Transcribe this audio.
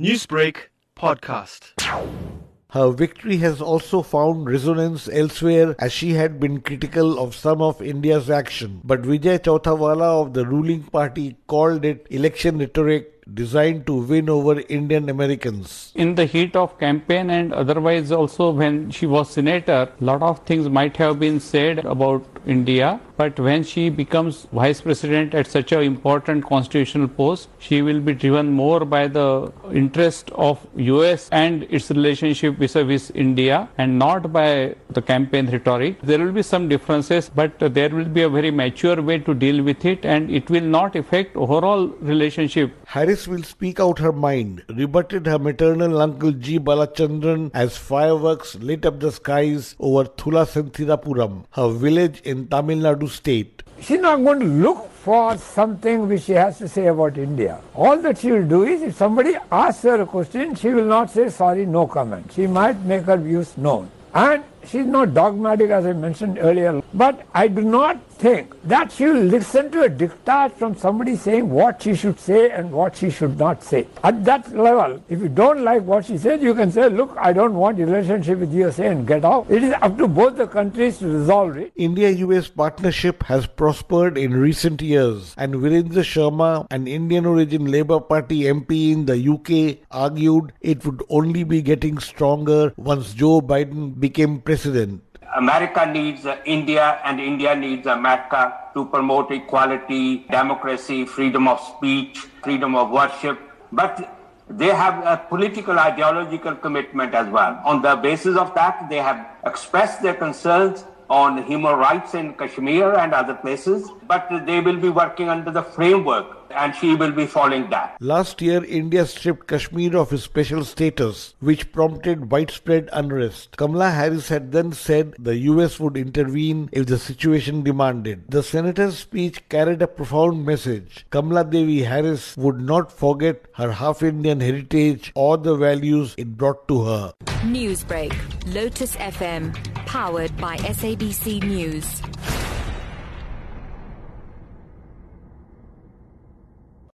Newsbreak podcast. Her victory has also found resonance elsewhere as she had been critical of some of India's action. But Vijay Chauthaiwale of the ruling party called it election rhetoric designed to win over Indian Americans. In the heat of campaign and otherwise also when she was senator, lot of things might have been said about India. But when she becomes vice president at such an important constitutional post, she will be driven more by the interest of US and its relationship vis-a-vis India and not by the campaign rhetoric. There will be some differences, but there will be a very mature way to deal with it and it will not affect overall relationship. Harris will speak out her mind, rebutted her maternal uncle G. Balachandran as fireworks lit up the skies over Thula Senthidapuram, her village in Tamil Nadu state. She's not going to look for something which she has to say about India. All that she will do is if somebody asks her a question, she will not say sorry, no comment. She might make her views known. And she's not dogmatic as I mentioned earlier. But I do not think that she will listen to a diktat from somebody saying what she should say and what she should not say. At that level, if you don't like what she says, you can say, look, I don't want relationship with USA and get out. It is up to both the countries to resolve it. India-US partnership has prospered in recent years and Virendra Sharma, an Indian origin Labour Party MP in the UK, argued it would only be getting stronger once Joe Biden became president. America needs uh, India and India needs America to promote equality, democracy, freedom of speech, freedom of worship. But they have a political ideological commitment as well. On the basis of that, they have expressed their concerns on human rights in Kashmir and other places, but they will be working under the framework and she will be following that. Last year, India stripped Kashmir of its special status, which prompted widespread unrest. Kamala Harris had then said the US would intervene if the situation demanded. The senator's speech carried a profound message. Kamala Devi Harris would not forget her half Indian heritage or the values it brought to her. Newsbreak, Lotus FM, powered by SABC News.